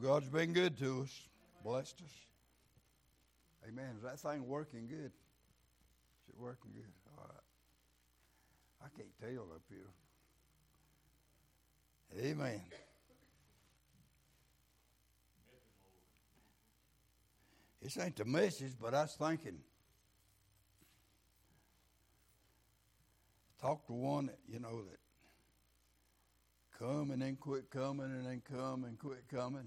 Well, God's been good to us, blessed us. Amen. Is that thing working good? Is it working good? All right. I can't tell up here. Amen. This ain't the message, but I was thinking. Talk to one that, you know, that come and then quit coming and then come and quit coming.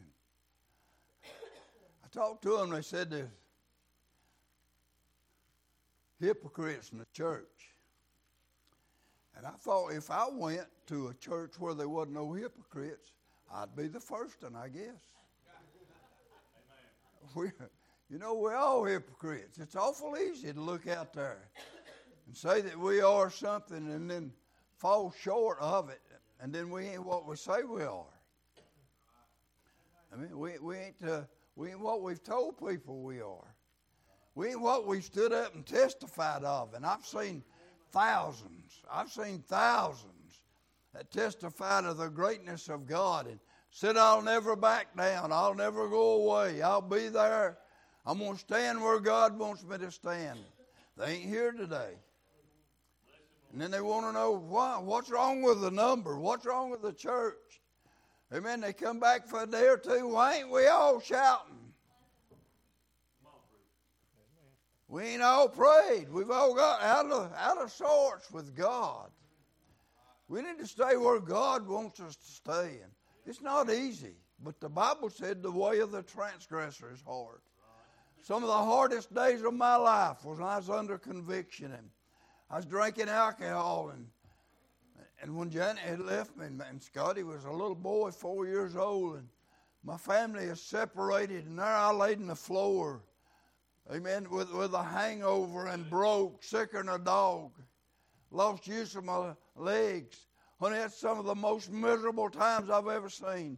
Talked to them, they said there's hypocrites in the church. And I thought if I went to a church where there wasn't no hypocrites, I'd be the first one, I guess. We, you know, we're all hypocrites. It's awful easy to look out there and say that we are something and then fall short of it, and then we ain't what we say we are. I mean, we, we, ain't, uh, we ain't what we've told people we are. We ain't what we stood up and testified of. And I've seen thousands, I've seen thousands that testify of the greatness of God and said, I'll never back down. I'll never go away. I'll be there I'm going to stand where God wants me to stand. They ain't here today. And then they want to know why. What's wrong with the number? What's wrong with the church? Amen. They come back for a day or two. Why ain't we all shouting? We ain't all prayed. We've all got out of, out of sorts with God. We need to stay where God wants us to stay. And it's not easy, but the Bible said the way of the transgressor is hard. Some of the hardest days of my life was when I was under conviction and I was drinking alcohol and and when Janet had left me and Scotty was a little boy, four years old, and my family is separated, and there I laid in the floor, amen, with, with a hangover and broke, sicker than a dog, lost use of my legs. Honey, that's some of the most miserable times I've ever seen.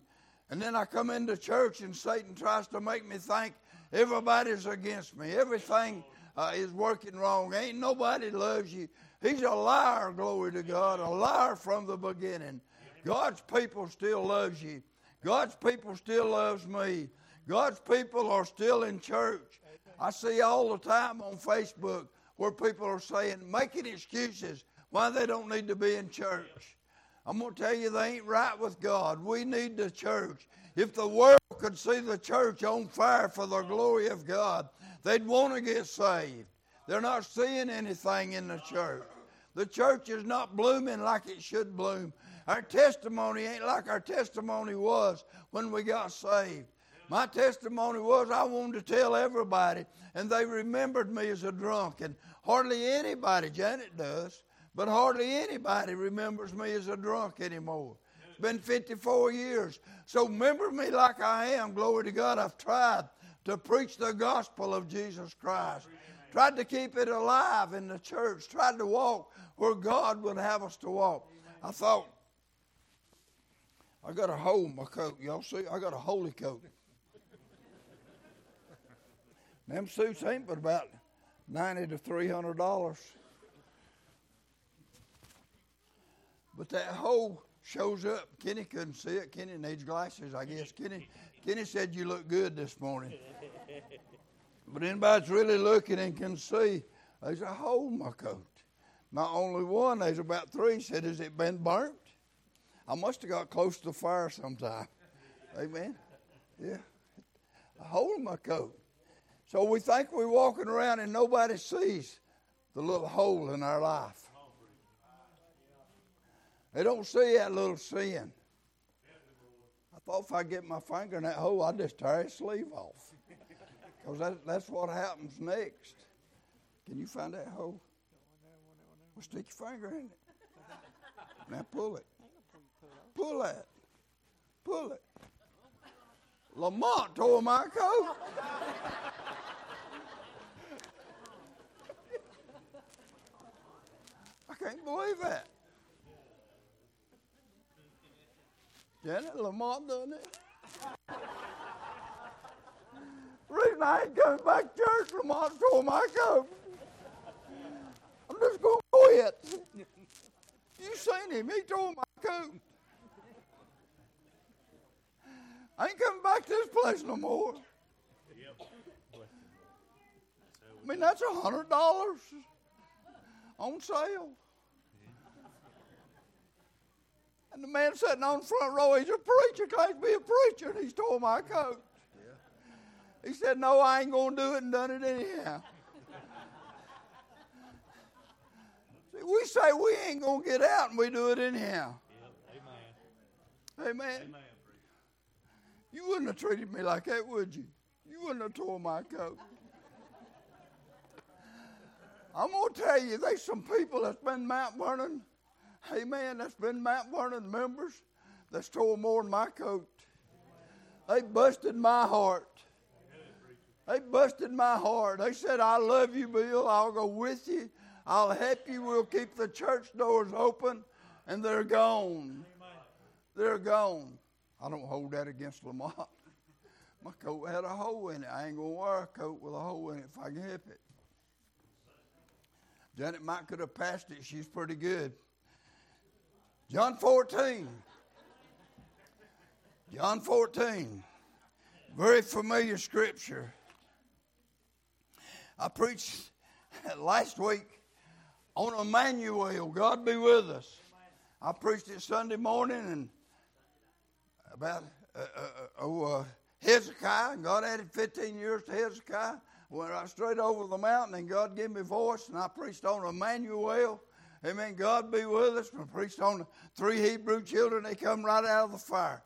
And then I come into church and Satan tries to make me think Everybody's against me. Everything uh, is working wrong. Ain't nobody loves you. He's a liar, glory to God, a liar from the beginning. God's people still loves you. God's people still loves me. God's people are still in church. I see all the time on Facebook where people are saying, making excuses why they don't need to be in church. I'm going to tell you, they ain't right with God. We need the church. If the world could see the church on fire for the glory of God, they'd want to get saved. They're not seeing anything in the church. The church is not blooming like it should bloom. Our testimony ain't like our testimony was when we got saved. My testimony was I wanted to tell everybody, and they remembered me as a drunk. And hardly anybody, Janet does, but hardly anybody remembers me as a drunk anymore. It's been 54 years. So remember me like I am. Glory to God. I've tried to preach the gospel of Jesus Christ. Tried to keep it alive in the church. Tried to walk where God would have us to walk. I thought, I got a hole in my coat. Y'all see? I got a holy coat. Them suits ain't but about ninety to three hundred dollars. But that hole shows up. Kenny couldn't see it. Kenny needs glasses, I guess. Kenny, Kenny said you look good this morning. But anybody's really looking and can see, there's a hole in my coat. Not only one, there's about three. Said, has it been burnt? I must have got close to the fire sometime. Amen. Yeah. A hole in my coat. So we think we're walking around and nobody sees the little hole in our life. They don't see that little sin. I thought if I get my finger in that hole, I'd just tear his sleeve off. Because that, that's what happens next. Can you find that hole? Well, stick your finger in it. Now pull it. Pull that. Pull it. Lamont tore my coat. I can't believe that. Janet Lamont done it. Reason I ain't coming back to church, Lamont tore my coat. I'm just going to quit. You seen him. He tore my coat. I ain't coming back to this place no more. I mean, that's a hundred dollars on sale. And the man sitting on the front row, he's a preacher, claims to be a preacher, and he stole my coat. He said, No, I ain't going to do it, and done it anyhow. See, we say we ain't going to get out, and we do it anyhow. Amen. Amen. Amen. You wouldn't have treated me like that, would you? You wouldn't have tore my coat. I'm going to tell you, there's some people that's been Mount Vernon Amen. That's been Mount Vernon members that stole more than my coat. They busted my heart. They busted my heart. They said, I love you, Bill. I'll go with you. I'll help you. We'll keep the church doors open. And they're gone. They're gone. I don't hold that against Lamont. My coat had a hole in it. I ain't going to wear a coat with a hole in it if I can help it. Janet Mike could have passed it. She's pretty good. John 14. John 14. Very familiar scripture. I preached last week on Emmanuel, God be with us. I preached it Sunday morning and about uh, uh, uh, oh, uh, Hezekiah. God added 15 years to Hezekiah. Went right straight over the mountain and God gave me voice and I preached on Emmanuel. Amen. God be with us. We preached on the three Hebrew children. They come right out of the fire.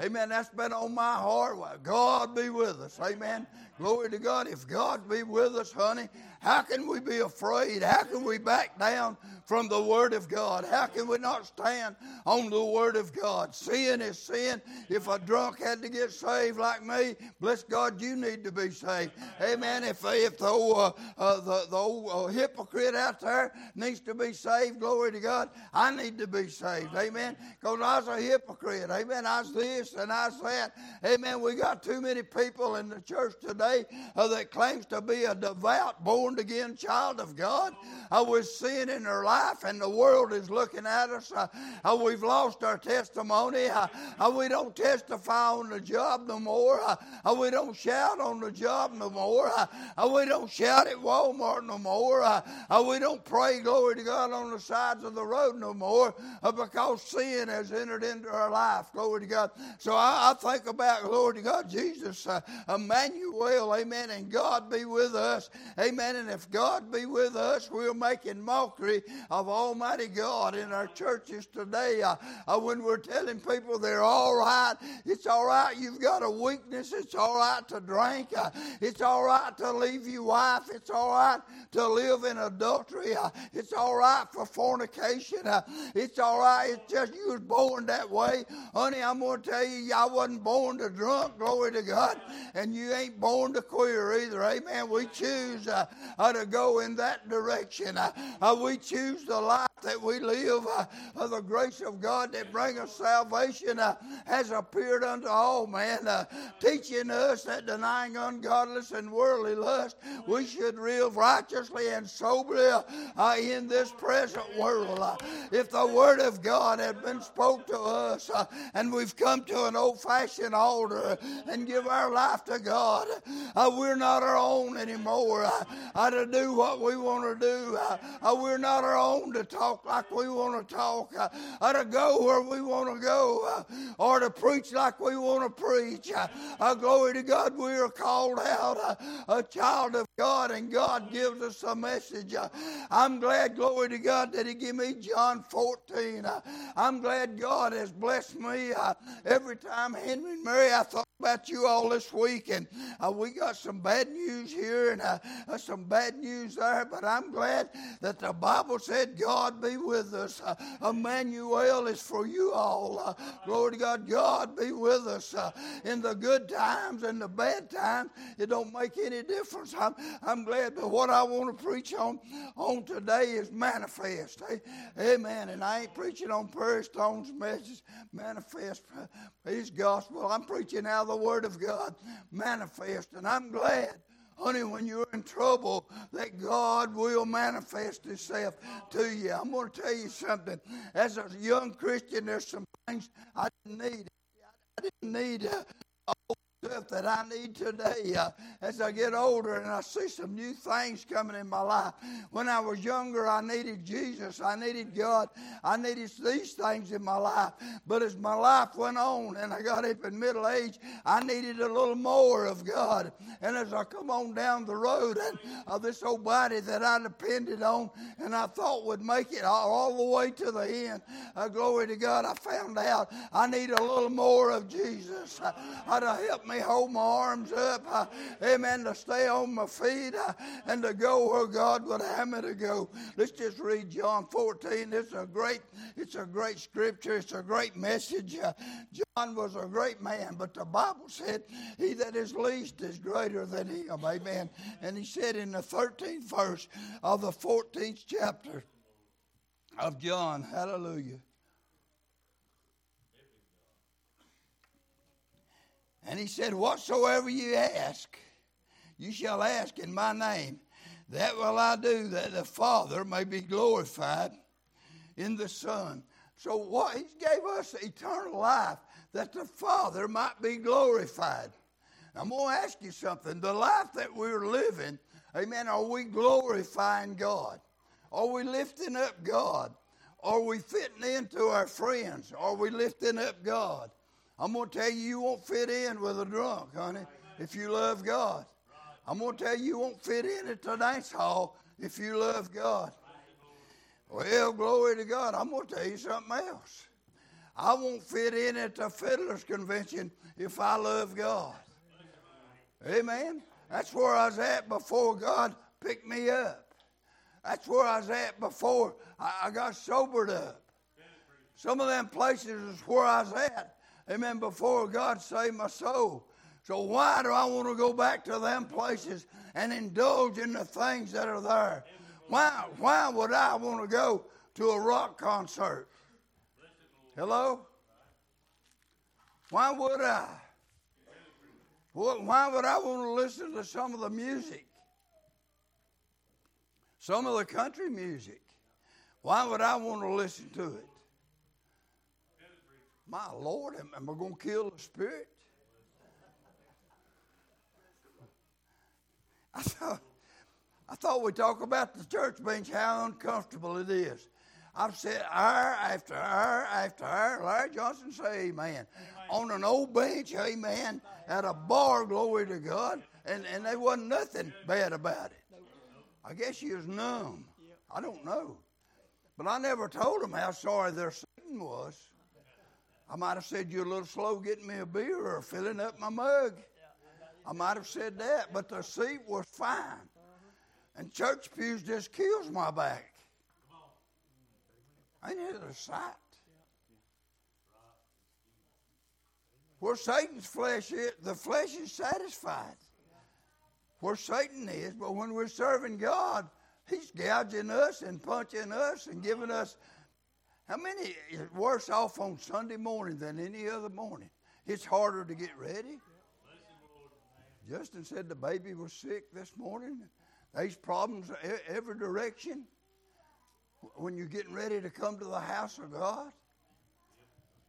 Amen. That's been on my heart. God be with us. Amen. Glory to God. If God be with us, honey, how can we be afraid? How can we back down from the Word of God? How can we not stand on the Word of God? Sin is sin. If a drunk had to get saved like me, bless God, you need to be saved. Amen. If, if the, old, uh, uh, the, the old uh, hypocrite out there needs to be saved, glory to God, I need to be saved. Amen. Because I was a hypocrite. Amen. I was this and I was that. Amen. We got too many people in the church today uh, that claims to be a devout, born again child of God. Uh, we're seeing in our life, and the world is looking at us. Uh, uh, we've lost our testimony. Uh, uh, we don't testify on the job no more. We don't shout on the job no more. we don't shout at Walmart no more. we don't pray, glory to God, on the sides of the road no more because sin has entered into our life. Glory to God. So I, I think about, glory to God, Jesus, Emmanuel, amen, and God be with us. Amen. And if God be with us, we're making mockery of Almighty God in our churches today. Uh, uh, when we're telling people they're all right, it's all right. You've got a weakness. It's all right to drink. Uh, it's all right to leave your wife. It's all right to live in adultery. Uh, it's all right for fornication. Uh, it's all right. It's just you was born that way. Honey, I'm going to tell you, I wasn't born to drunk. Glory to God. And you ain't born to queer either. Amen. We choose uh, uh, to go in that direction. Uh, uh, we choose the life that we live. Uh, the grace of God that brings us salvation uh, has appeared unto all men, teaching us that denying ungodliness and worldly lust, we should live righteously and soberly in this present world. If the Word of God had been spoke to us and we've come to an old-fashioned altar and give our life to God, we're not our own anymore uh, to do what we want to do. Uh, uh, we're not our own to talk like we want to talk, uh, uh, to go where we want to go, uh, or to preach like we want to preach. Uh, uh, glory to God, we are called out uh, a child of God, and God gives us a message. Uh, I'm glad, glory to God, that He gave me John 14. Uh, I'm glad God has blessed me uh, every time Henry and Mary. I thought about you all this week, and uh, we got some bad news here and uh, uh, some bad news there, but I'm glad that the Bible said, God be with us. Uh, Emmanuel is for you all. Uh, glory to God, God be with us uh, in the good times and the bad times. It don't make any difference. I'm, I'm glad, but what I want to preach on on today is manifest. Amen. And I ain't preaching on Prairie Stone's message, manifest his gospel. I'm preaching out the Word of God manifest. And I'm glad, honey, when you're in trouble, that God will manifest Himself to you. I'm going to tell you something. As a young Christian, there's some things I didn't need. I didn't need uh, stuff that I need today uh, as I get older and I see some new things coming in my life. When I was younger, I needed Jesus. I needed God. I needed these things in my life. But as my life went on and I got up in middle age, I needed a little more of God. And as I come on down the road and uh, this old body that I depended on and I thought would make it all, all the way to the end, uh, glory to God, I found out I need a little more of Jesus. Uh, to help me hold my arms up, uh, amen, to stay on my feet uh, and to go where God would have me to go. Let's just read John 14. It's a great, it's a great scripture. It's a great message. Uh, John was a great man, but the Bible said, He that is least is greater than him. Amen. And he said in the 13th verse of the 14th chapter of John, hallelujah. And he said, Whatsoever you ask, you shall ask in my name. That will I do, that the Father may be glorified in the Son. So what he gave us eternal life, that the Father might be glorified. I'm going to ask you something. The life that we're living, amen, are we glorifying God? Are we lifting up God? Are we fitting into our friends? Are we lifting up God? I'm going to tell you, you won't fit in with a drunk, honey, if you love God. I'm going to tell you, you won't fit in at the dance hall if you love God. Well, glory to God. I'm going to tell you something else. I won't fit in at the fiddlers convention if I love God. Amen. That's where I was at before God picked me up. That's where I was at before I got sobered up. Some of them places is where I was at amen, before God saved my soul. So why do I want to go back to them places and indulge in the things that are there? Why, why would I want to go to a rock concert? Hello? Why would I? Why would I want to listen to some of the music? Some of the country music. Why would I want to listen to it? My Lord, am, am I going to kill the spirit? I thought, I thought we'd talk about the church bench, how uncomfortable it is. I've said hour after hour after hour. Larry Johnson say amen. amen. On an old bench, amen. At a bar, glory to God. And, and there wasn't nothing bad about it. I guess he was numb. I don't know. But I never told them how sorry their sin was. I might have said you're a little slow getting me a beer or filling up my mug. I might have said that, but the seat was fine. And church pews just kills my back. Ain't it a sight? Where Satan's flesh is, the flesh is satisfied. Where Satan is, but when we're serving God, he's gouging us and punching us and giving us how many is worse off on Sunday morning than any other morning? It's harder to get ready. Justin said the baby was sick this morning. There's problems every direction when you're getting ready to come to the house of God.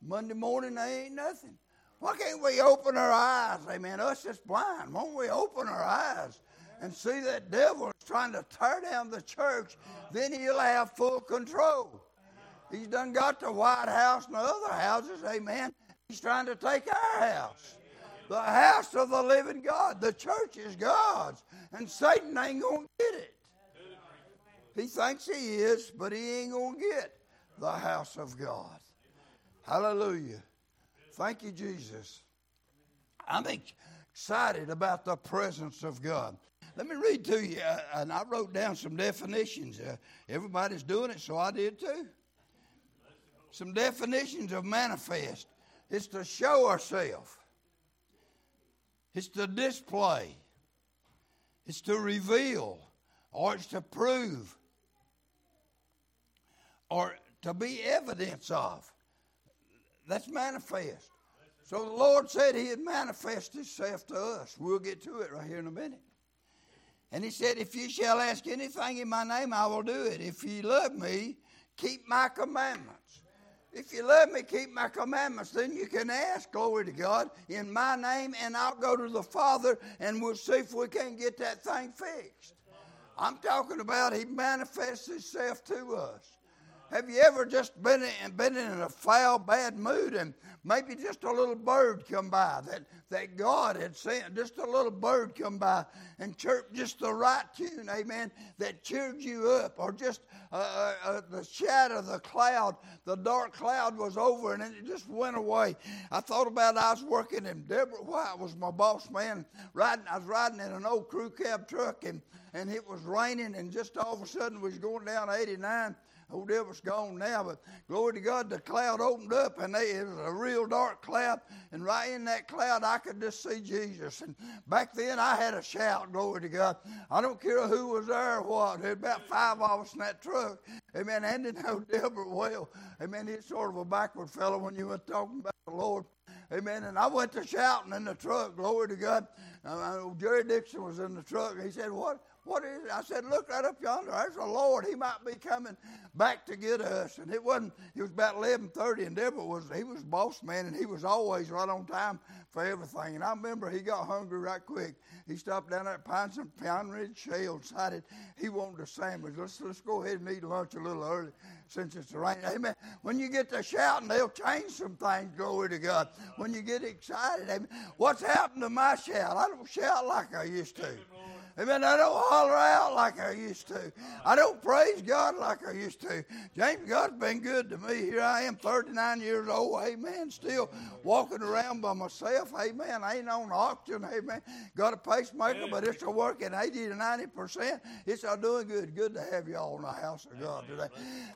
Monday morning, there ain't nothing. Why can't we open our eyes? Amen. Us that's blind. Won't we open our eyes and see that devil is trying to tear down the church? Then he'll have full control. He's done got the White House and the other houses, amen. He's trying to take our house. The house of the living God. The church is God's. And Satan ain't going to get it. He thinks he is, but he ain't going to get the house of God. Hallelujah. Thank you, Jesus. I'm excited about the presence of God. Let me read to you, uh, and I wrote down some definitions. Uh, everybody's doing it, so I did too some definitions of manifest it's to show ourselves, it's to display, it's to reveal, or it's to prove, or to be evidence of. That's manifest. So the Lord said He'd manifest Himself to us. We'll get to it right here in a minute. And He said, If you shall ask anything in my name, I will do it. If ye love me, keep my commandments. If you love me, keep my commandments. Then you can ask, glory to God, in my name, and I'll go to the Father and we'll see if we can get that thing fixed. I'm talking about He manifests Himself to us. Have you ever just been in, been in a foul, bad mood and maybe just a little bird come by that, that God had sent, just a little bird come by and chirp just the right tune, amen, that cheered you up, or just uh, uh, uh, the shadow of the cloud, the dark cloud was over and it just went away. I thought about I was working and Deborah White was my boss man. Riding, I was riding in an old crew cab truck and, and it was raining and just all of a sudden we was going down 89 Old devil's gone now, but glory to God, the cloud opened up and they, it was a real dark cloud. And right in that cloud, I could just see Jesus. And back then, I had a shout, glory to God. I don't care who was there or what. There about five of us in that truck. Amen. And didn't know Deborah well. Amen. He's sort of a backward fellow when you were talking about the Lord. Amen. And I went to shouting in the truck, glory to God. Uh, Jerry Dixon was in the truck. He said, What? What is it? I said, look right up yonder. There's the Lord. He might be coming back to get us. And it wasn't, it was about 1130 and Deborah was, he was boss man and he was always right on time for everything. And I remember he got hungry right quick. He stopped down at Pine, Pine Ridge Shale, decided he wanted a sandwich. Let's, let's go ahead and eat lunch a little early since it's raining. Amen. When you get to shouting, they'll change some things, glory to God. When you get excited, amen. What's happened to my shout? I don't shout like I used to. Amen. I don't holler out like I used to. I don't praise God like I used to. James, God's been good to me. Here I am, 39 years old. Amen. Still walking around by myself. Amen. I ain't on auction. Amen. Got a pacemaker, but it's a working 80 to 90%. It's all doing good. Good to have you all in the house of God today.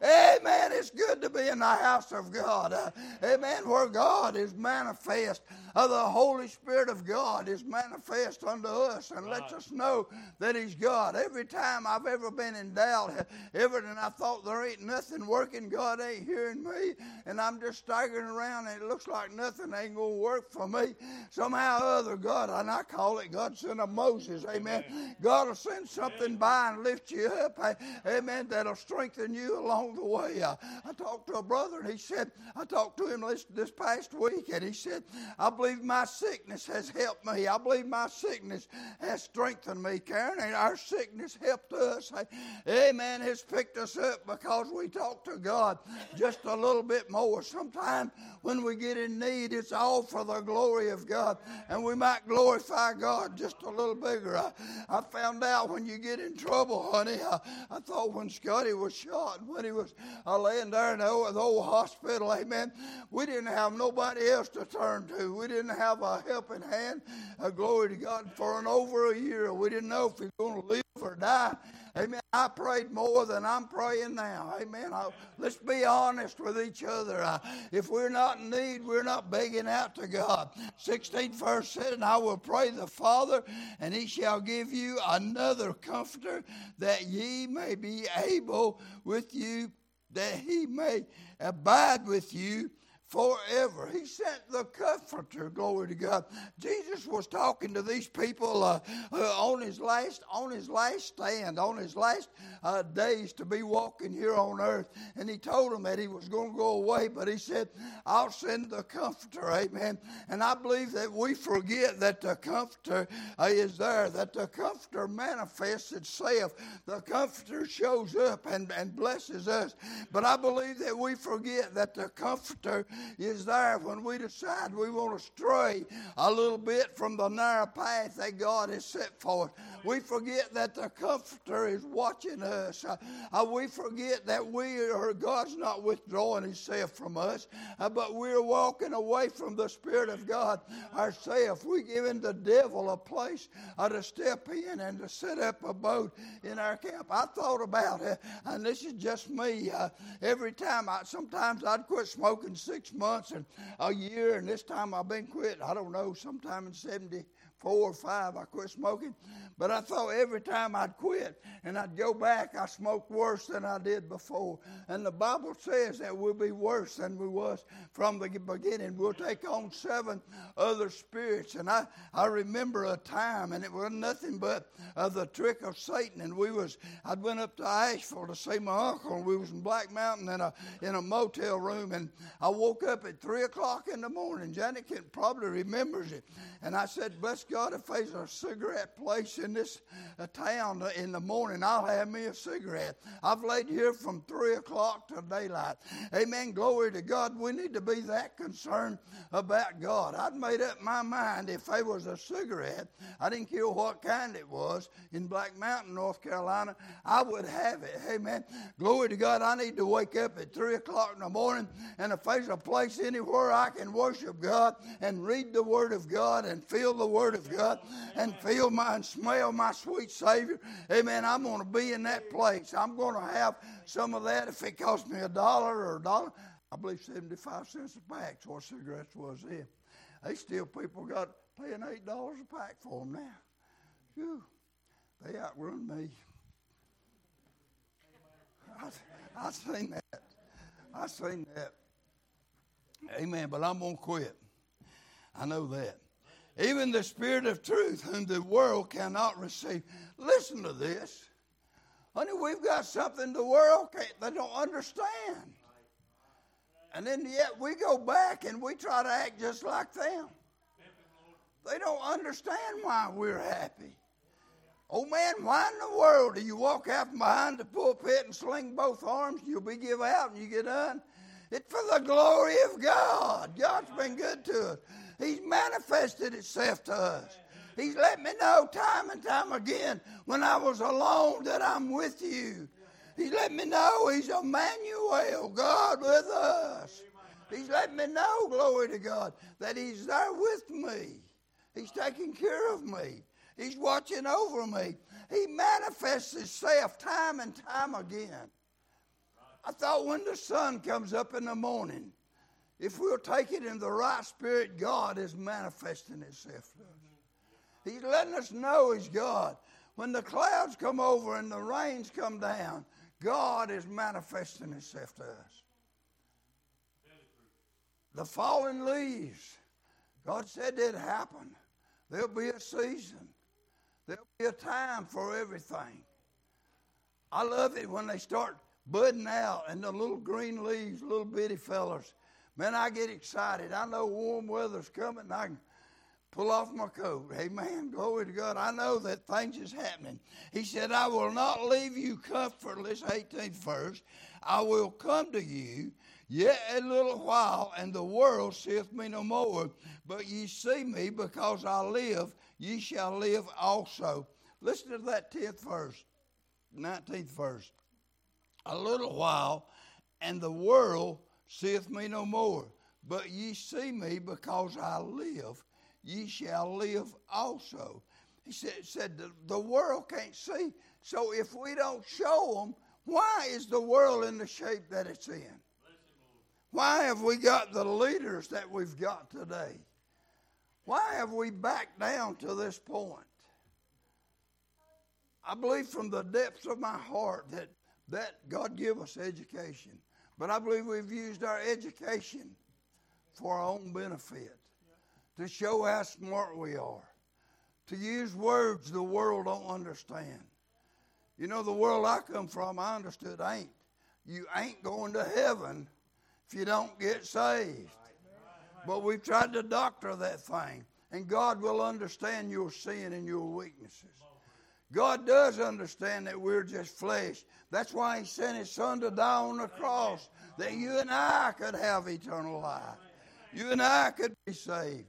Amen. It's good to be in the house of God. Uh, amen. Where God is manifest. Uh, the Holy Spirit of God is manifest unto us and lets us know that He's God. Every time I've ever been in doubt, ever, and I thought there ain't nothing working, God ain't hearing me, and I'm just staggering around, and it looks like nothing ain't going to work for me. Somehow or other, God, and I call it God sent a Moses, amen. God will send something by and lift you up, amen, that'll strengthen you along the way. I, I talked to a brother, and he said, I talked to him this, this past week, and he said, I believe my sickness has helped me. I believe my sickness has strengthened me. Karen, and our sickness helped us. Amen. Has picked us up because we talk to God just a little bit more. Sometimes when we get in need, it's all for the glory of God, and we might glorify God just a little bigger. I, I found out when you get in trouble, honey. I, I thought when Scotty was shot, when he was uh, laying there in the old, the old hospital, amen, we didn't have nobody else to turn to. We didn't have a helping hand. Uh, glory to God for an over a year. We didn't know if he was going to live or die. Amen. I prayed more than I'm praying now. Amen. I, let's be honest with each other. Uh, if we're not in need, we're not begging out to God. 16th verse said, And I will pray the Father, and he shall give you another comforter, that ye may be able with you, that he may abide with you forever. He sent the Comforter, glory to God. Jesus was talking to these people uh, uh, on his last on his last stand, on his last uh, days to be walking here on earth, and he told them that he was going to go away, but he said, "I'll send the Comforter." Amen. And I believe that we forget that the Comforter uh, is there, that the Comforter manifests itself. The Comforter shows up and, and blesses us. But I believe that we forget that the Comforter is there when we decide we want to stray a little bit from the narrow path that God has set for us. We forget that the Comforter is watching us. Uh, uh, we forget that we are, God's not withdrawing Himself from us, uh, but we're walking away from the Spirit of God ourselves. We're giving the devil a place uh, to step in and to set up a boat in our camp. I thought about it, and this is just me. Uh, every time, I sometimes I'd quit smoking six months and a year, and this time I've been quit. I don't know, sometime in 70 four or five, I quit smoking. But I thought every time I'd quit and I'd go back, I smoked worse than I did before. And the Bible says that we'll be worse than we was from the beginning. We'll take on seven other spirits. And I, I remember a time, and it was nothing but uh, the trick of Satan. And we was, I'd went up to Asheville to see my uncle, and we was in Black Mountain in a, in a motel room. And I woke up at 3 o'clock in the morning. Janet can, probably remembers it. And I said, bless God, if there's a cigarette place in this uh, town in the morning, I'll have me a cigarette. I've laid here from 3 o'clock to daylight. Amen. Glory to God. We need to be that concerned about God. I'd made up my mind if there was a cigarette, I didn't care what kind it was, in Black Mountain, North Carolina, I would have it. Amen. Glory to God. I need to wake up at 3 o'clock in the morning, and if there's a place anywhere I can worship God and read the Word of God and feel the Word of God and feel my and smell my sweet Savior. Amen. I'm going to be in that place. I'm going to have some of that if it costs me a dollar or a dollar. I believe 75 cents a pack what cigarettes was then. They still people got paying $8 a pack for them now. Whew. They outrun me. I, I seen that. I seen that. Amen. But I'm going to quit. I know that. Even the Spirit of truth, whom the world cannot receive. Listen to this. Honey, we've got something the world can't, they don't understand. And then yet we go back and we try to act just like them. They don't understand why we're happy. Oh man, why in the world do you walk out from behind the pulpit and sling both arms? You'll be give out and you get done. It's for the glory of God. God's been good to us. He's manifested itself to us. He's let me know time and time again when I was alone that I'm with you. He's let me know He's Emmanuel, God with us. He's let me know, glory to God, that He's there with me. He's taking care of me. He's watching over me. He manifests Himself time and time again. I thought when the sun comes up in the morning, if we'll take it in the right spirit, God is manifesting Himself to us. He's letting us know He's God. When the clouds come over and the rains come down, God is manifesting Himself to us. The fallen leaves, God said it'd happen. There'll be a season. There'll be a time for everything. I love it when they start budding out and the little green leaves, little bitty fellers. Man, I get excited. I know warm weather's coming. I can pull off my coat. Amen. Glory to God. I know that things is happening. He said, I will not leave you comfortless, 18th verse. I will come to you yet a little while, and the world seeth me no more. But ye see me because I live, ye shall live also. Listen to that 10th verse, 19th verse. A little while, and the world seeth me no more. But ye see me because I live, ye shall live also. He said, said the, the world can't see. So if we don't show them, why is the world in the shape that it's in? Why have we got the leaders that we've got today? Why have we backed down to this point? I believe from the depths of my heart that, that God give us education. But I believe we've used our education for our own benefit, to show how smart we are, to use words the world don't understand. You know, the world I come from, I understood ain't. You ain't going to heaven if you don't get saved. But we've tried to doctor that thing, and God will understand your sin and your weaknesses. God does understand that we're just flesh. That's why He sent His Son to die on the cross, that you and I could have eternal life. You and I could be saved.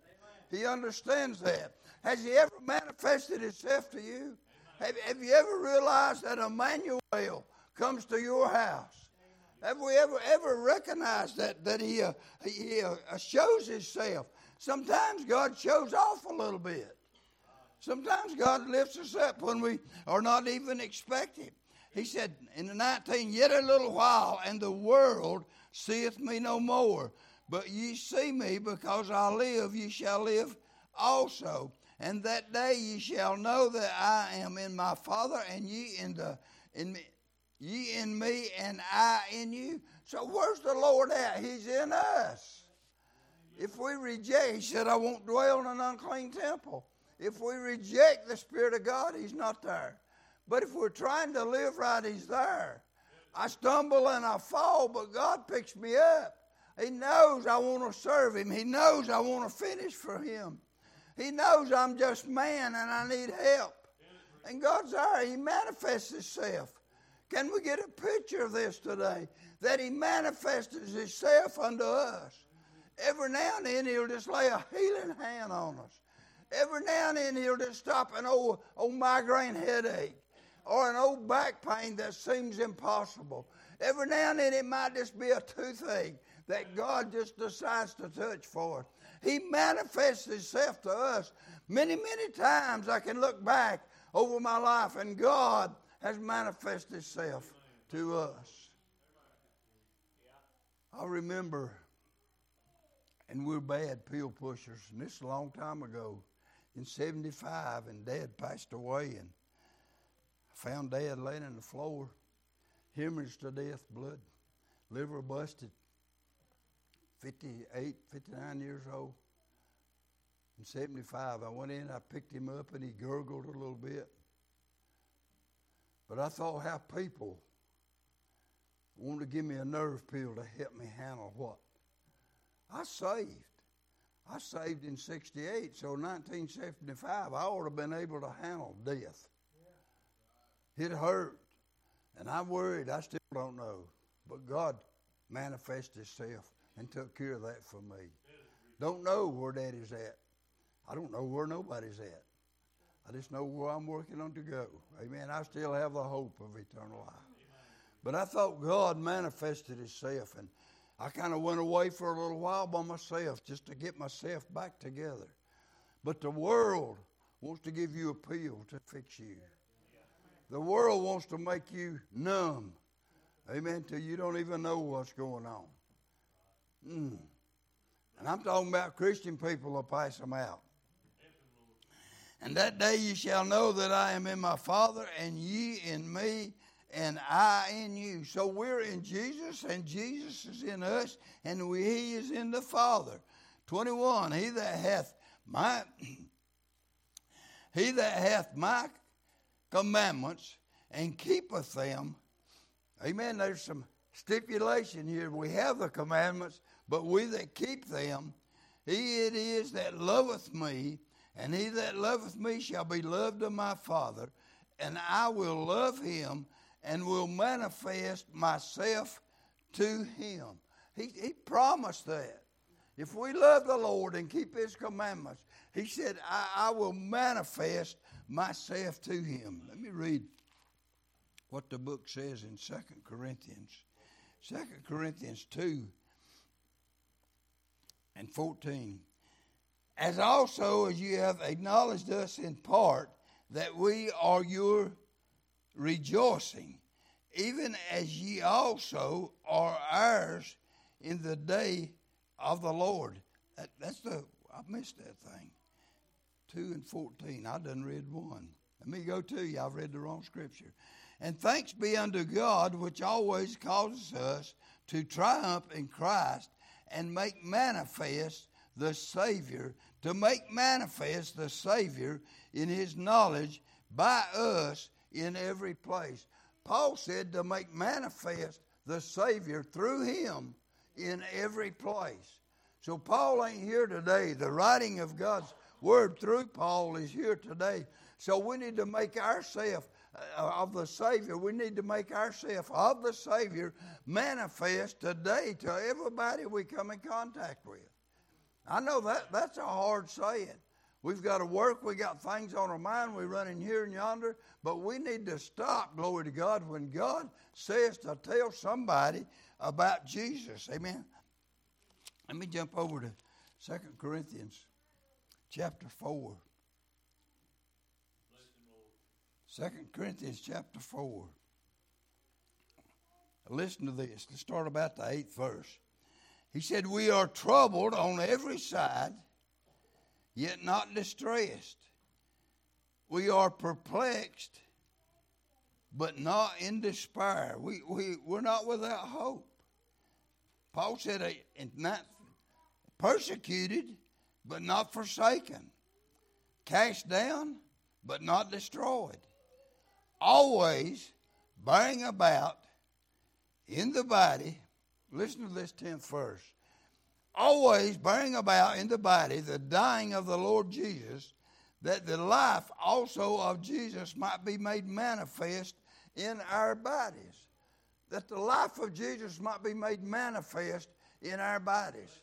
He understands that. Has He ever manifested Himself to you? Have, have you ever realized that Emmanuel comes to your house? Have we ever ever recognized that that He uh, He uh, shows Himself? Sometimes God shows off a little bit. Sometimes God lifts us up when we are not even expecting. He said in the 19, Yet a little while, and the world seeth me no more. But ye see me, because I live, ye shall live also. And that day ye shall know that I am in my Father, and ye in the in me, ye in me, and I in you. So where's the Lord at? He's in us. If we reject, He said, I won't dwell in an unclean temple. If we reject the Spirit of God, He's not there. But if we're trying to live right, He's there. I stumble and I fall, but God picks me up. He knows I want to serve Him. He knows I want to finish for Him. He knows I'm just man and I need help. And God's there. He manifests Himself. Can we get a picture of this today? That He manifests Himself unto us. Every now and then He'll just lay a healing hand on us. Every now and then He'll just stop an old, old migraine headache or an old back pain that seems impossible. Every now and then it might just be a toothache that God just decides to touch for us. He manifests Himself to us. Many, many times I can look back over my life and God has manifested Himself to us. I remember, and we're bad pill pushers, and this is a long time ago, in 75, and Dad passed away, and I found Dad laying on the floor, hemorrhaged to death, blood, liver busted, 58, 59 years old. In 75, I went in, I picked him up, and he gurgled a little bit. But I thought how people wanted to give me a nerve pill to help me handle what? I saved. I saved in 68, so 1975, I ought to have been able to handle death. It hurt. And I'm worried. I still don't know. But God manifested Himself and took care of that for me. Don't know where Daddy's at. I don't know where nobody's at. I just know where I'm working on to go. Amen. I still have the hope of eternal life. But I thought God manifested Himself, and I kind of went away for a little while by myself just to get myself back together. But the world wants to give you a pill to fix you. The world wants to make you numb. Amen. Till you don't even know what's going on. Mm. And I'm talking about Christian people will pass them out. And that day you shall know that I am in my Father, and ye in me, and I in you. So we're in Jesus, and Jesus is in us, and we, He is in the Father. 21. He that hath my He that hath my commandments and keepeth them. Amen. There's some stipulation here. We have the commandments, but we that keep them, he it is that loveth me, and he that loveth me shall be loved of my Father, and I will love him and will manifest myself to him. He, he promised that. If we love the Lord and keep his commandments, he said, I, I will manifest myself to him. Let me read what the book says in 2 Corinthians. 2 Corinthians 2 and 14. As also as you have acknowledged us in part that we are your rejoicing, even as ye also are ours in the day of the Lord. That, that's the I missed that thing. 2 and 14. I done read one. Let me go to you. I've read the wrong scripture. And thanks be unto God, which always causes us to triumph in Christ and make manifest the Savior, to make manifest the Savior in his knowledge by us in every place. Paul said to make manifest the Savior through him in every place. So Paul ain't here today. The writing of God's word through Paul is here today. So we need to make ourselves uh, of the Savior, we need to make ourselves of the Savior manifest today to everybody we come in contact with. I know that that's a hard saying. We've got to work, we got things on our mind, we run in here and yonder, but we need to stop, glory to God, when God says to tell somebody about Jesus. Amen. Let me jump over to Second Corinthians chapter 4. Second Corinthians chapter 4. Listen to this. Let's start about the eighth verse. He said, We are troubled on every side, yet not distressed. We are perplexed, but not in despair. We, we, we're not without hope. Paul said, not persecuted, but not forsaken, cast down, but not destroyed, always bearing about in the body. Listen to this 10th verse. Always bearing about in the body the dying of the Lord Jesus, that the life also of Jesus might be made manifest in our bodies. That the life of Jesus might be made manifest in our bodies.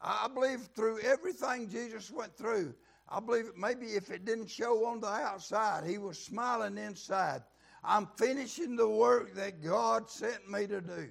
I believe through everything Jesus went through, I believe maybe if it didn't show on the outside, he was smiling inside. I'm finishing the work that God sent me to do.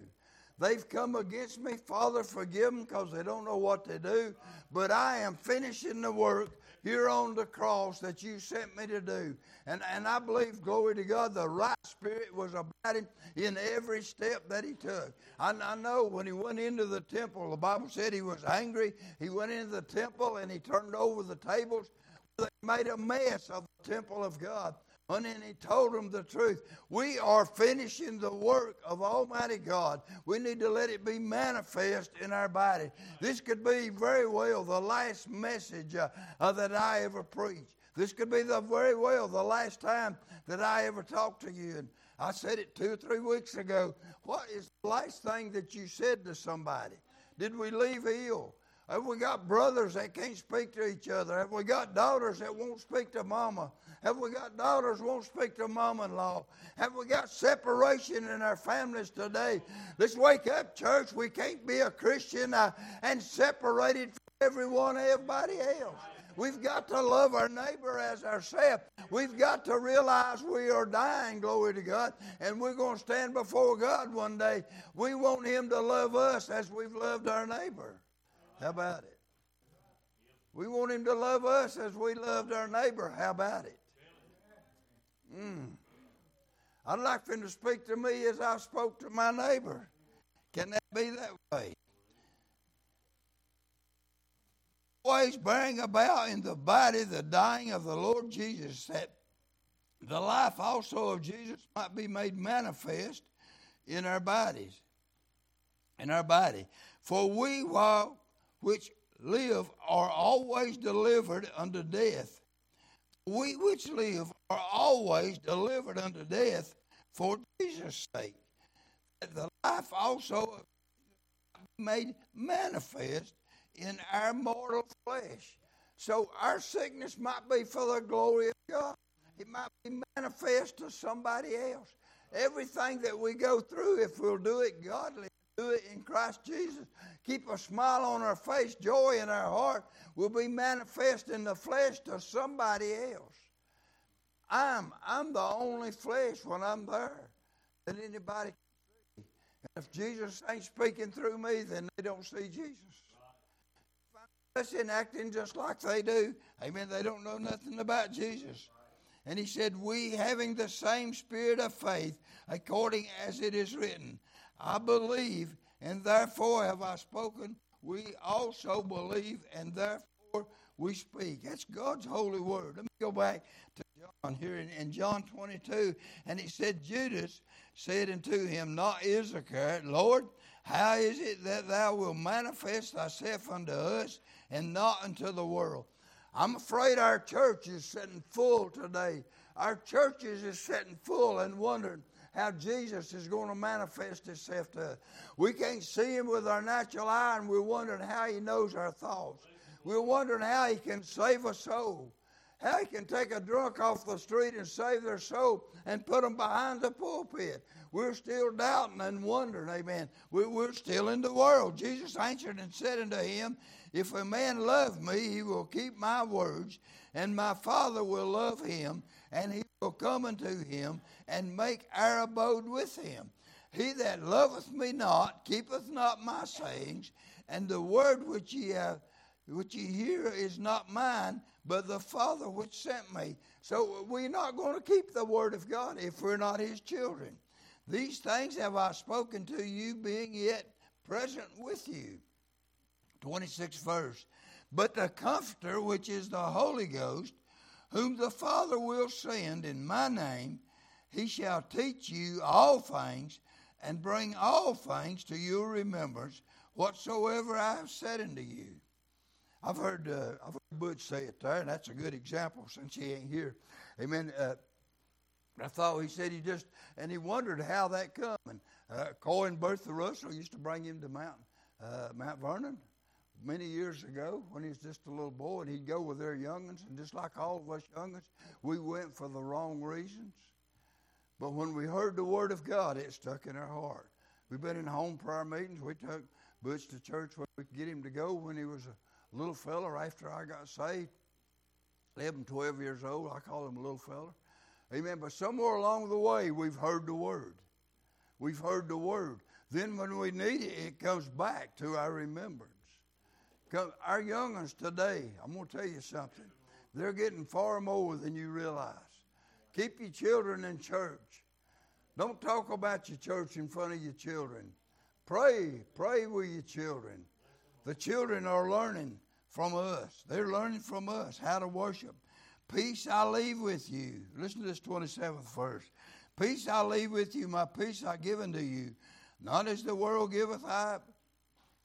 They've come against me. Father, forgive them because they don't know what they do. But I am finishing the work here on the cross that you sent me to do. And, and I believe, glory to God, the right spirit was him in every step that he took. I, I know when he went into the temple, the Bible said he was angry. He went into the temple and he turned over the tables. They made a mess of the temple of God. And then he told them the truth. We are finishing the work of Almighty God. We need to let it be manifest in our body. This could be very well the last message uh, uh, that I ever preached. This could be the very well the last time that I ever talked to you. And I said it two or three weeks ago. What is the last thing that you said to somebody? Did we leave ill? Have we got brothers that can't speak to each other? Have we got daughters that won't speak to mama? Have we got daughters won't speak to mom-in-law? Have we got separation in our families today? Let's wake up, church. We can't be a Christian uh, and separated from everyone, everybody else. We've got to love our neighbor as ourselves. We've got to realize we are dying, glory to God, and we're going to stand before God one day. We want Him to love us as we've loved our neighbor. How about it? We want Him to love us as we loved our neighbor. How about it? Mm. I'd like for him to speak to me as I spoke to my neighbor. Can that be that way? Always bearing about in the body the dying of the Lord Jesus, that the life also of Jesus might be made manifest in our bodies. In our body. For we, while which live, are always delivered unto death we which live are always delivered unto death for Jesus' sake, that the life also made manifest in our mortal flesh. So our sickness might be for the glory of God. It might be manifest to somebody else. Everything that we go through, if we'll do it godly, do it in Christ Jesus, keep a smile on our face, joy in our heart, will be manifest in the flesh to somebody else. I'm I'm the only flesh when I'm there that anybody can see. And if Jesus ain't speaking through me, then they don't see Jesus. If I'm acting just like they do, amen, they don't know nothing about Jesus. And he said, We having the same spirit of faith, according as it is written, I believe, and therefore have I spoken. We also believe, and therefore we speak. That's God's holy word. Let me go back to John here in, in John 22. And he said, Judas said unto him, Not Iscariot, Lord, how is it that thou wilt manifest thyself unto us and not unto the world? I'm afraid our church is sitting full today. Our churches is sitting full and wondering, how Jesus is going to manifest himself to us. We can't see him with our natural eye, and we're wondering how he knows our thoughts. We're wondering how he can save a soul. He can take a drunk off the street and save their soul and put them behind the pulpit. We're still doubting and wondering, amen. We're still in the world. Jesus answered and said unto him, If a man love me, he will keep my words, and my Father will love him, and he will come unto him and make our abode with him. He that loveth me not keepeth not my sayings, and the word which ye have which ye hear is not mine, but the Father which sent me. So we're not going to keep the word of God if we're not his children. These things have I spoken to you, being yet present with you. 26th verse. But the Comforter, which is the Holy Ghost, whom the Father will send in my name, he shall teach you all things and bring all things to your remembrance whatsoever I have said unto you. I've heard, uh, I've heard Butch say it there, and that's a good example since he ain't here. Amen. Uh, I thought he said he just, and he wondered how that come. And uh, Coy and Bertha Russell used to bring him to Mount, uh, Mount Vernon many years ago when he was just a little boy, and he'd go with their young'uns, and just like all of us young'uns, we went for the wrong reasons. But when we heard the word of God, it stuck in our heart. We've been in home prayer meetings. We took Butch to church where we could get him to go when he was a little fella after I got saved. 11, 12 years old. I call him a little fella. Amen. But somewhere along the way, we've heard the word. We've heard the word. Then when we need it, it comes back to our remembrance. Our young ones today, I'm going to tell you something. They're getting far more than you realize. Keep your children in church. Don't talk about your church in front of your children. Pray, pray with your children. The children are learning from us. They're learning from us how to worship. Peace I leave with you. Listen to this 27th verse. Peace I leave with you, my peace I give unto you. Not as the world giveth I,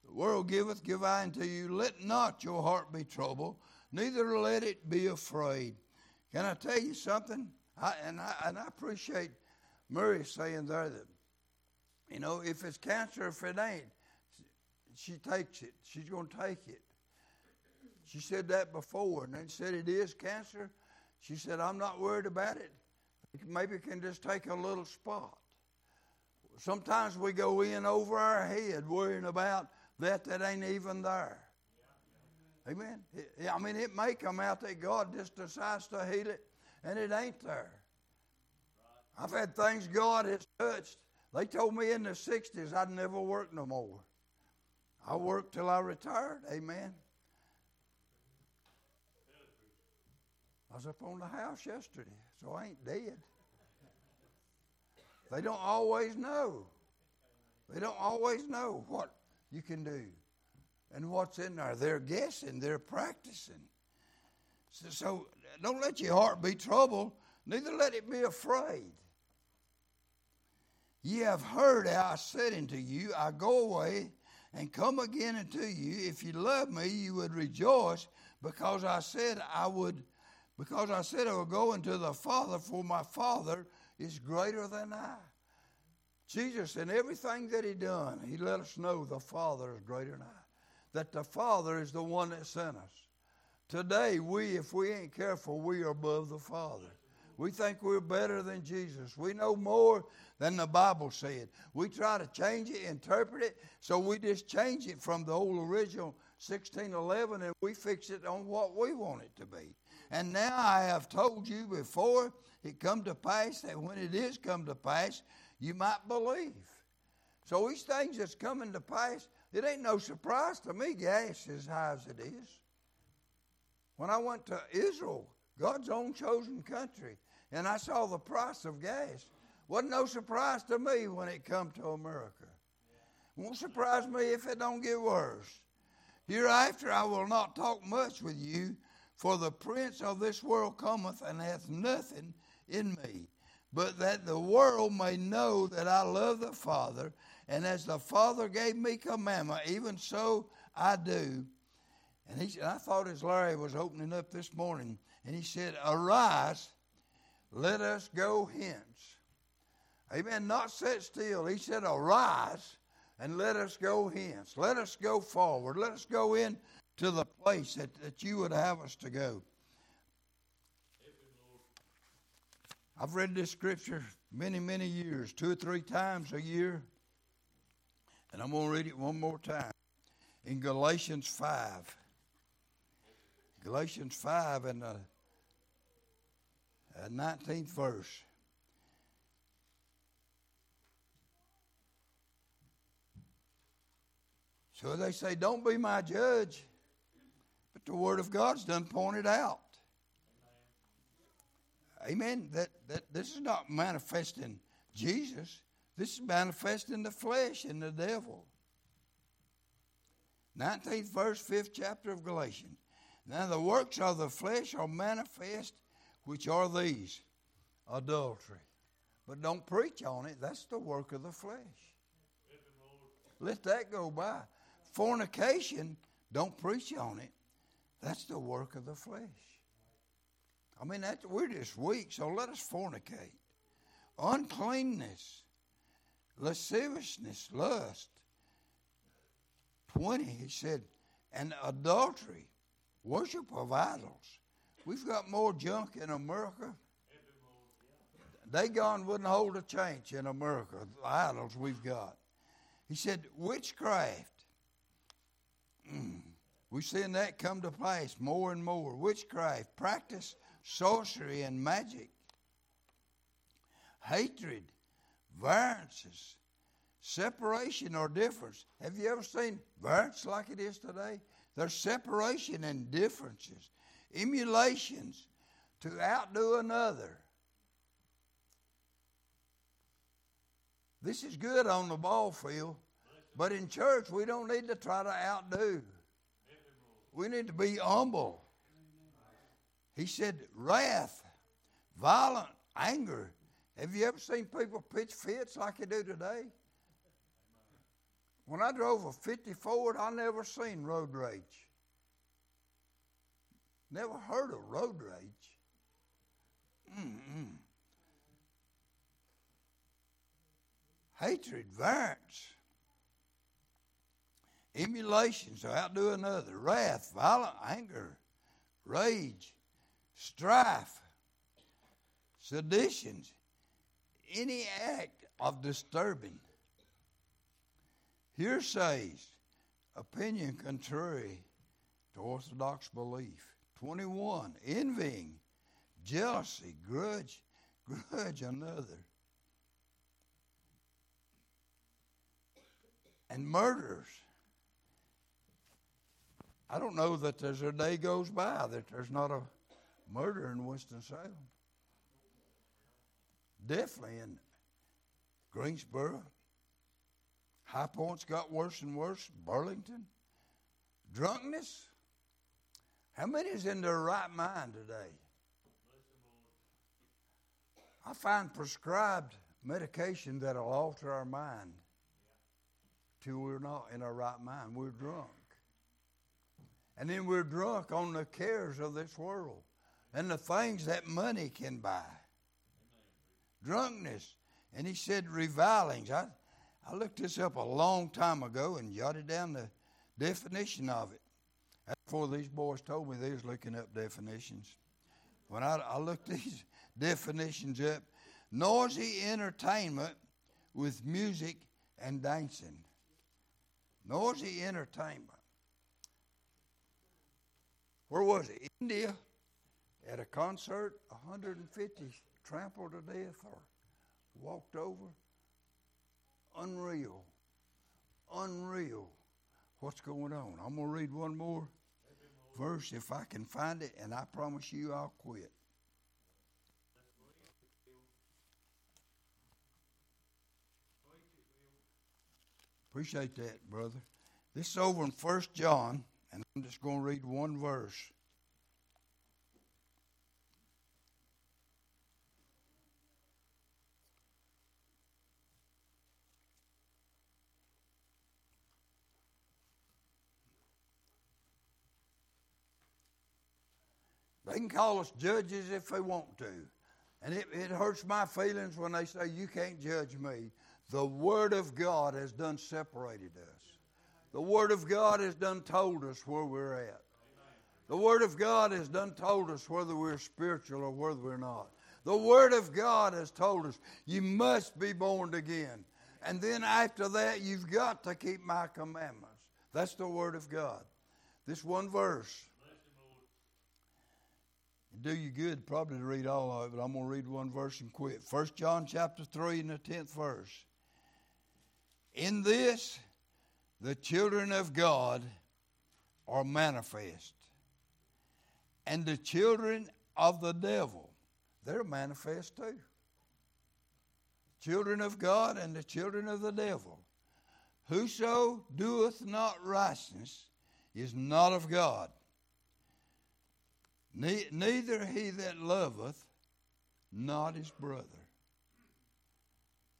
the world giveth, give I unto you. Let not your heart be troubled, neither let it be afraid. Can I tell you something? I, and, I, and I appreciate Murray saying there that, you know, if it's cancer, if it ain't, she takes it. She's going to take it. She said that before, and then said it is cancer. She said, I'm not worried about it. Maybe it can just take a little spot. Sometimes we go in over our head worrying about that that ain't even there. Amen. I mean, it may come out that God just decides to heal it, and it ain't there. I've had things God has touched. They told me in the 60s I'd never work no more. I worked till I retired. Amen. I was up on the house yesterday, so I ain't dead. They don't always know. They don't always know what you can do and what's in there. They're guessing, they're practicing. So, so don't let your heart be troubled, neither let it be afraid. Ye have heard how I said unto you, I go away and come again unto you. If you love me, you would rejoice because I said I would because I said I would go into the Father, for my Father is greater than I. Jesus, in everything that He done, He let us know the Father is greater than I. That the Father is the one that sent us. Today, we, if we ain't careful, we are above the Father. We think we're better than Jesus. We know more than the Bible said. We try to change it, interpret it, so we just change it from the old original 1611 and we fix it on what we want it to be. And now I have told you before it come to pass that when it is come to pass, you might believe. So these things that's coming to pass, it ain't no surprise to me gas as high as it is. When I went to Israel, God's own chosen country, and I saw the price of gas, wasn't no surprise to me when it come to America. Won't surprise me if it don't get worse. Hereafter I will not talk much with you for the prince of this world cometh and hath nothing in me, but that the world may know that I love the Father, and as the Father gave me commandment, even so I do. And he, said, I thought as Larry was opening up this morning, and he said, Arise, let us go hence. Amen. Not sit still. He said, Arise and let us go hence. Let us go forward. Let us go in to the place that, that you would have us to go. I've read this scripture many, many years, two or three times a year. And I'm going to read it one more time in Galatians 5. Galatians 5 and the 19th verse. So they say, Don't be my judge But the Word of God's done pointed out. Amen. That, that this is not manifesting Jesus. This is manifesting the flesh and the devil. 19th verse, 5th chapter of Galatians. Now the works of the flesh are manifest, which are these adultery. But don't preach on it. That's the work of the flesh. Let that go by. Fornication, don't preach on it. That's the work of the flesh. I mean, that, we're just weak, so let us fornicate. Uncleanness, lasciviousness, lust. 20, he said, and adultery, worship of idols. We've got more junk in America. Dagon wouldn't hold a change in America, the idols we've got. He said, witchcraft. Mm. We're seeing that come to pass more and more. Witchcraft, practice sorcery and magic, hatred, variances, separation or difference. Have you ever seen variance like it is today? There's separation and differences, emulations to outdo another. This is good on the ball field, but in church we don't need to try to outdo. We need to be humble. He said, wrath, violent anger. Have you ever seen people pitch fits like they do today? When I drove a 50 Ford, I never seen road rage. Never heard of road rage. Mm-mm. Hatred, variance, emulations to outdo another, wrath, violent anger, rage, strife, seditions, any act of disturbing, heresies, opinion contrary to orthodox belief. 21. Envying, jealousy, grudge, grudge another. And murders. I don't know that there's a day goes by that there's not a murder in Winston-Salem. Definitely in Greensboro. High Point's got worse and worse. Burlington. Drunkenness. How many is in their right mind today? I find prescribed medication that'll alter our mind till we're not in our right mind. We're drunk. And then we're drunk on the cares of this world and the things that money can buy. Drunkenness. And he said revellings. I, I looked this up a long time ago and jotted down the definition of it. Before these boys told me they was looking up definitions. When I, I looked these definitions up, noisy entertainment with music and dancing. Noisy entertainment. Where was it? India at a concert, 150 trampled to death or walked over. Unreal. Unreal. What's going on? I'm going to read one more verse if I can find it, and I promise you I'll quit. Appreciate that, brother. This is over in First John, and I'm just going to read one verse. They can call us judges if they want to. And it, it hurts my feelings when they say, You can't judge me. The Word of God has done separated us. The Word of God has done told us where we're at. The Word of God has done told us whether we're spiritual or whether we're not. The Word of God has told us you must be born again. And then after that, you've got to keep my commandments. That's the Word of God. This one verse do you good probably to read all of it, but I'm going to read one verse and quit. First John chapter 3 and the 10th verse. In this, the children of God are manifest. And the children of the devil, they're manifest too. Children of God and the children of the devil. Whoso doeth not righteousness is not of God, ne- neither he that loveth not his brother.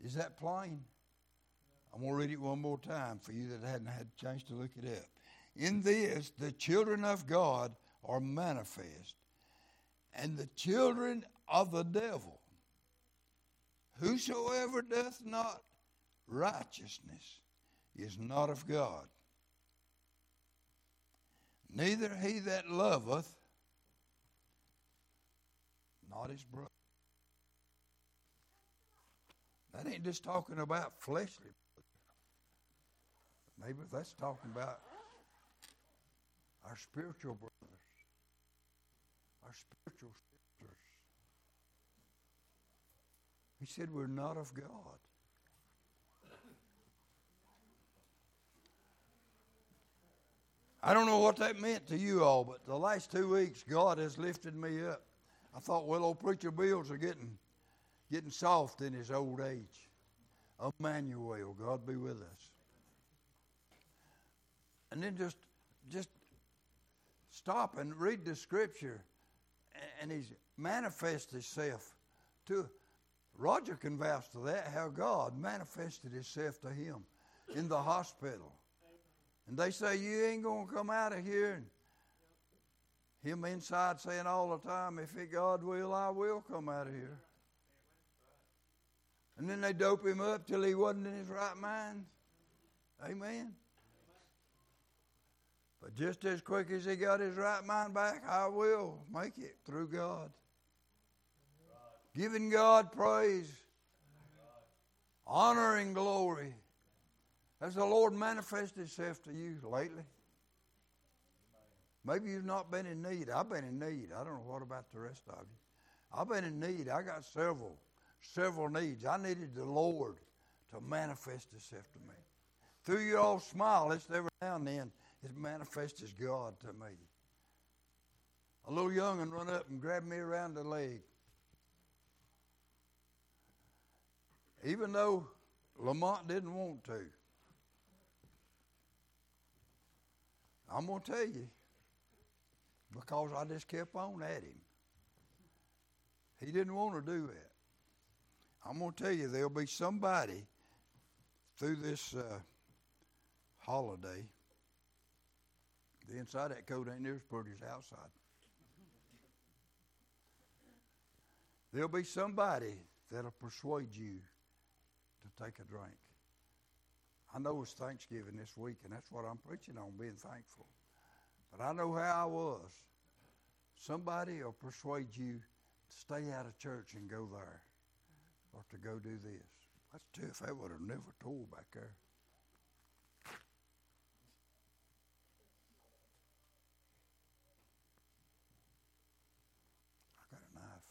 Is that plain? I'm going to read it one more time for you that hadn't had a chance to look it up. In this, the children of God are manifest, and the children of the devil. Whosoever doth not righteousness is not of God, neither he that loveth not his brother. That ain't just talking about fleshly. Maybe that's talking about our spiritual brothers, our spiritual sisters. He said we're not of God. I don't know what that meant to you all, but the last two weeks, God has lifted me up. I thought, well, old preacher Bills are getting getting soft in his old age. Emmanuel, God be with us. And then just just stop and read the scripture, and he's manifested himself to. Roger can vouch to that how God manifested Himself to him in the hospital. And they say, You ain't going to come out of here. And him inside saying all the time, If it God will, I will come out of here. And then they dope him up till he wasn't in his right mind. Amen. But just as quick as he got his right mind back, I will make it through God. Giving God praise, honor, and glory. Has the Lord manifested Himself to you lately? Maybe you've not been in need. I've been in need. I don't know what about the rest of you. I've been in need. I got several, several needs. I needed the Lord to manifest Himself to me. Through your old smile, it's every now and then it manifests as God to me. A little young and run up and grab me around the leg. Even though Lamont didn't want to. I'm going to tell you because I just kept on at him. He didn't want to do that. I'm going to tell you there'll be somebody through this uh, holiday. The inside of that coat ain't near as pretty as the outside. There'll be somebody that'll persuade you to take a drink. I know it's Thanksgiving this week, and that's what I'm preaching on, being thankful. But I know how I was. Somebody will persuade you to stay out of church and go there, or to go do this. That's tough. That would have never told back there. I got a knife.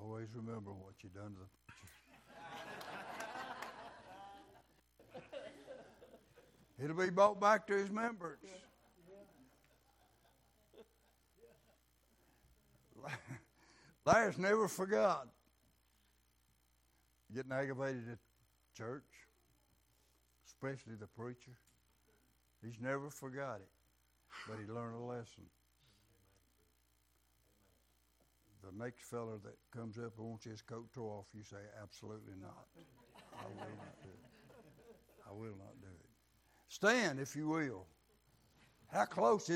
Always remember what you done to the preacher. It'll be brought back to his members. Lars never forgot getting aggravated at church, especially the preacher. He's never forgot it, but he learned a lesson. The next feller that comes up and wants his coat tore off, you say, absolutely not. I will not do it. I will not do it. Stand, if you will. How close is